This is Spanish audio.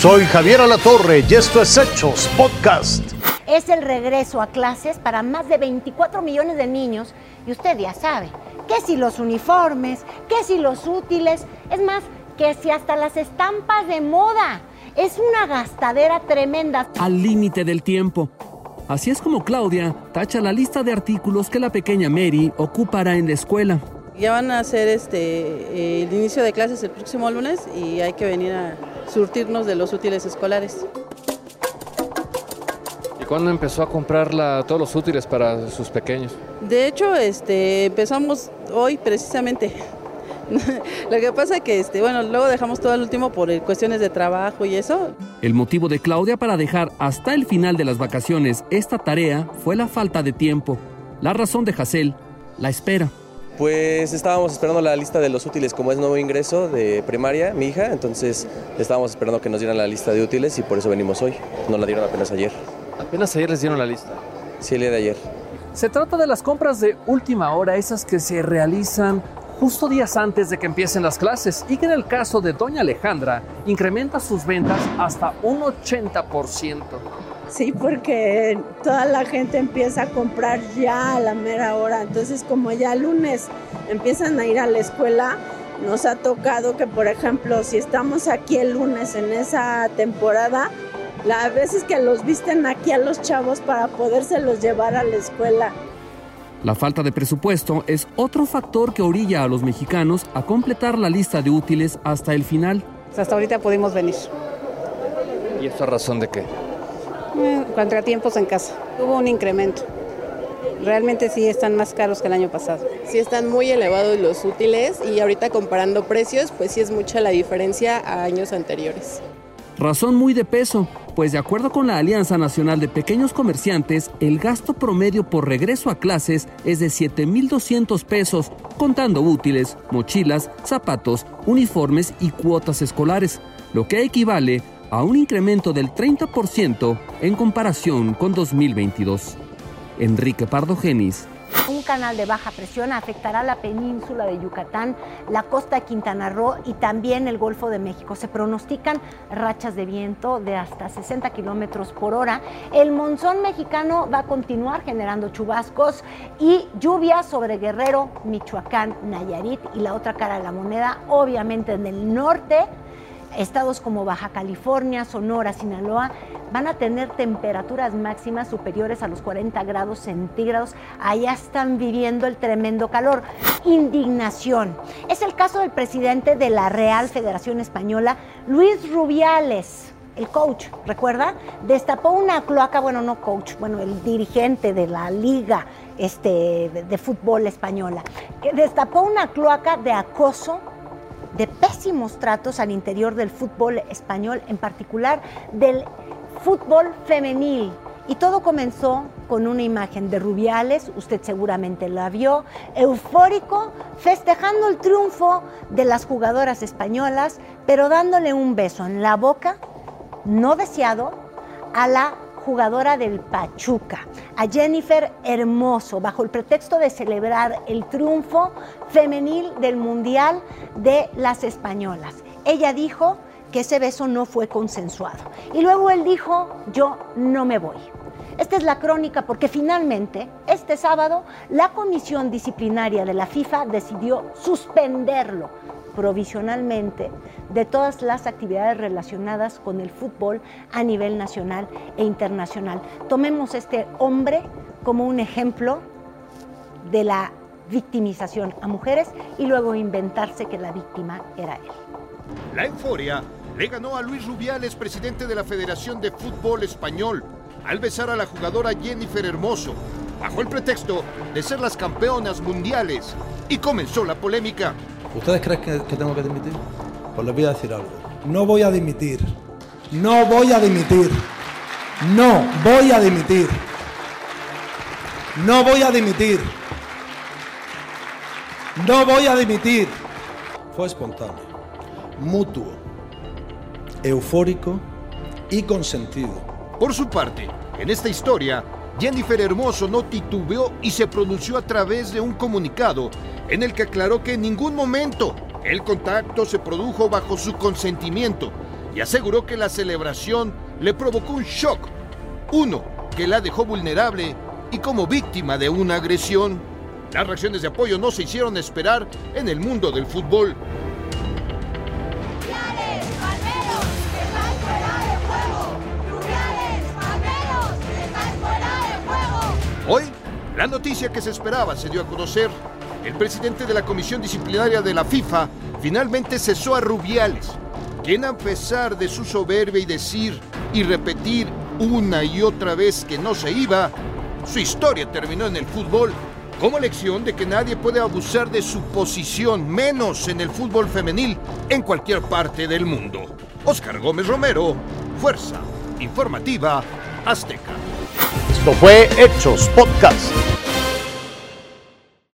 Soy Javier Alatorre y esto es Hechos Podcast. Es el regreso a clases para más de 24 millones de niños y usted ya sabe, que si los uniformes, que si los útiles, es más, que si hasta las estampas de moda. Es una gastadera tremenda. Al límite del tiempo. Así es como Claudia tacha la lista de artículos que la pequeña Mary ocupará en la escuela. Ya van a hacer este, el inicio de clases el próximo lunes y hay que venir a surtirnos de los útiles escolares. ¿Y cuándo empezó a comprar todos los útiles para sus pequeños? De hecho, este, empezamos hoy precisamente. Lo que pasa es que, este, bueno, luego dejamos todo el último por cuestiones de trabajo y eso. El motivo de Claudia para dejar hasta el final de las vacaciones esta tarea fue la falta de tiempo. La razón de Hassel, la espera. Pues estábamos esperando la lista de los útiles como es nuevo ingreso de primaria, mi hija, entonces estábamos esperando que nos dieran la lista de útiles y por eso venimos hoy. Nos la dieron apenas ayer. ¿Apenas ayer les dieron la lista? Sí, el día de ayer. Se trata de las compras de última hora, esas que se realizan justo días antes de que empiecen las clases y que en el caso de Doña Alejandra incrementa sus ventas hasta un 80%. Sí, porque toda la gente empieza a comprar ya a la mera hora, entonces como ya lunes empiezan a ir a la escuela, nos ha tocado que, por ejemplo, si estamos aquí el lunes en esa temporada, las veces que los visten aquí a los chavos para podérselos llevar a la escuela. La falta de presupuesto es otro factor que orilla a los mexicanos a completar la lista de útiles hasta el final. Hasta ahorita pudimos venir. ¿Y esta razón de qué? Eh, contratiempos en casa. Hubo un incremento. Realmente sí están más caros que el año pasado. Sí están muy elevados los útiles y ahorita comparando precios, pues sí es mucha la diferencia a años anteriores. Razón muy de peso, pues de acuerdo con la Alianza Nacional de Pequeños Comerciantes, el gasto promedio por regreso a clases es de 7.200 pesos, contando útiles, mochilas, zapatos, uniformes y cuotas escolares, lo que equivale a un incremento del 30% en comparación con 2022. Enrique Pardo Genis, un canal de baja presión afectará la península de Yucatán, la costa de Quintana Roo y también el Golfo de México. Se pronostican rachas de viento de hasta 60 kilómetros por hora. El monzón mexicano va a continuar generando chubascos y lluvias sobre Guerrero, Michoacán, Nayarit y la otra cara de la moneda, obviamente en el norte Estados como Baja California, Sonora, Sinaloa van a tener temperaturas máximas superiores a los 40 grados centígrados. Allá están viviendo el tremendo calor. Indignación. Es el caso del presidente de la Real Federación Española, Luis Rubiales el coach, ¿recuerda? Destapó una cloaca, bueno, no coach, bueno, el dirigente de la liga este, de, fútbol española, que destapó una cloaca de acoso de pésimos tratos al interior del fútbol español, en particular del fútbol femenil. Y todo comenzó con una imagen de Rubiales, usted seguramente la vio, eufórico, festejando el triunfo de las jugadoras españolas, pero dándole un beso en la boca, no deseado, a la jugadora del Pachuca, a Jennifer Hermoso, bajo el pretexto de celebrar el triunfo femenil del Mundial de las Españolas. Ella dijo que ese beso no fue consensuado. Y luego él dijo, yo no me voy. Esta es la crónica porque finalmente, este sábado, la comisión disciplinaria de la FIFA decidió suspenderlo provisionalmente de todas las actividades relacionadas con el fútbol a nivel nacional e internacional. Tomemos este hombre como un ejemplo de la victimización a mujeres y luego inventarse que la víctima era él. La euforia le ganó a Luis Rubiales, presidente de la Federación de Fútbol Español, al besar a la jugadora Jennifer Hermoso, bajo el pretexto de ser las campeonas mundiales, y comenzó la polémica. ¿Ustedes creen que, tengo que dimitir? Pues les voy a decir algo. No voy a dimitir. No voy a dimitir. No voy a dimitir. No voy a dimitir. No voy a dimitir. Fue espontáneo, mutuo, eufórico y consentido. Por su parte, en esta historia, Jennifer Hermoso no titubeó y se pronunció a través de un comunicado en el que aclaró que en ningún momento el contacto se produjo bajo su consentimiento y aseguró que la celebración le provocó un shock, uno que la dejó vulnerable y como víctima de una agresión. Las reacciones de apoyo no se hicieron esperar en el mundo del fútbol. Hoy, la noticia que se esperaba se dio a conocer. El presidente de la Comisión Disciplinaria de la FIFA finalmente cesó a Rubiales, quien a pesar de su soberbia y decir y repetir una y otra vez que no se iba, su historia terminó en el fútbol como lección de que nadie puede abusar de su posición, menos en el fútbol femenil, en cualquier parte del mundo. Oscar Gómez Romero, Fuerza Informativa Azteca. Esto fue Hechos Podcast.